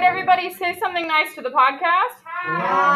right, everybody, say something nice to the podcast. Hi.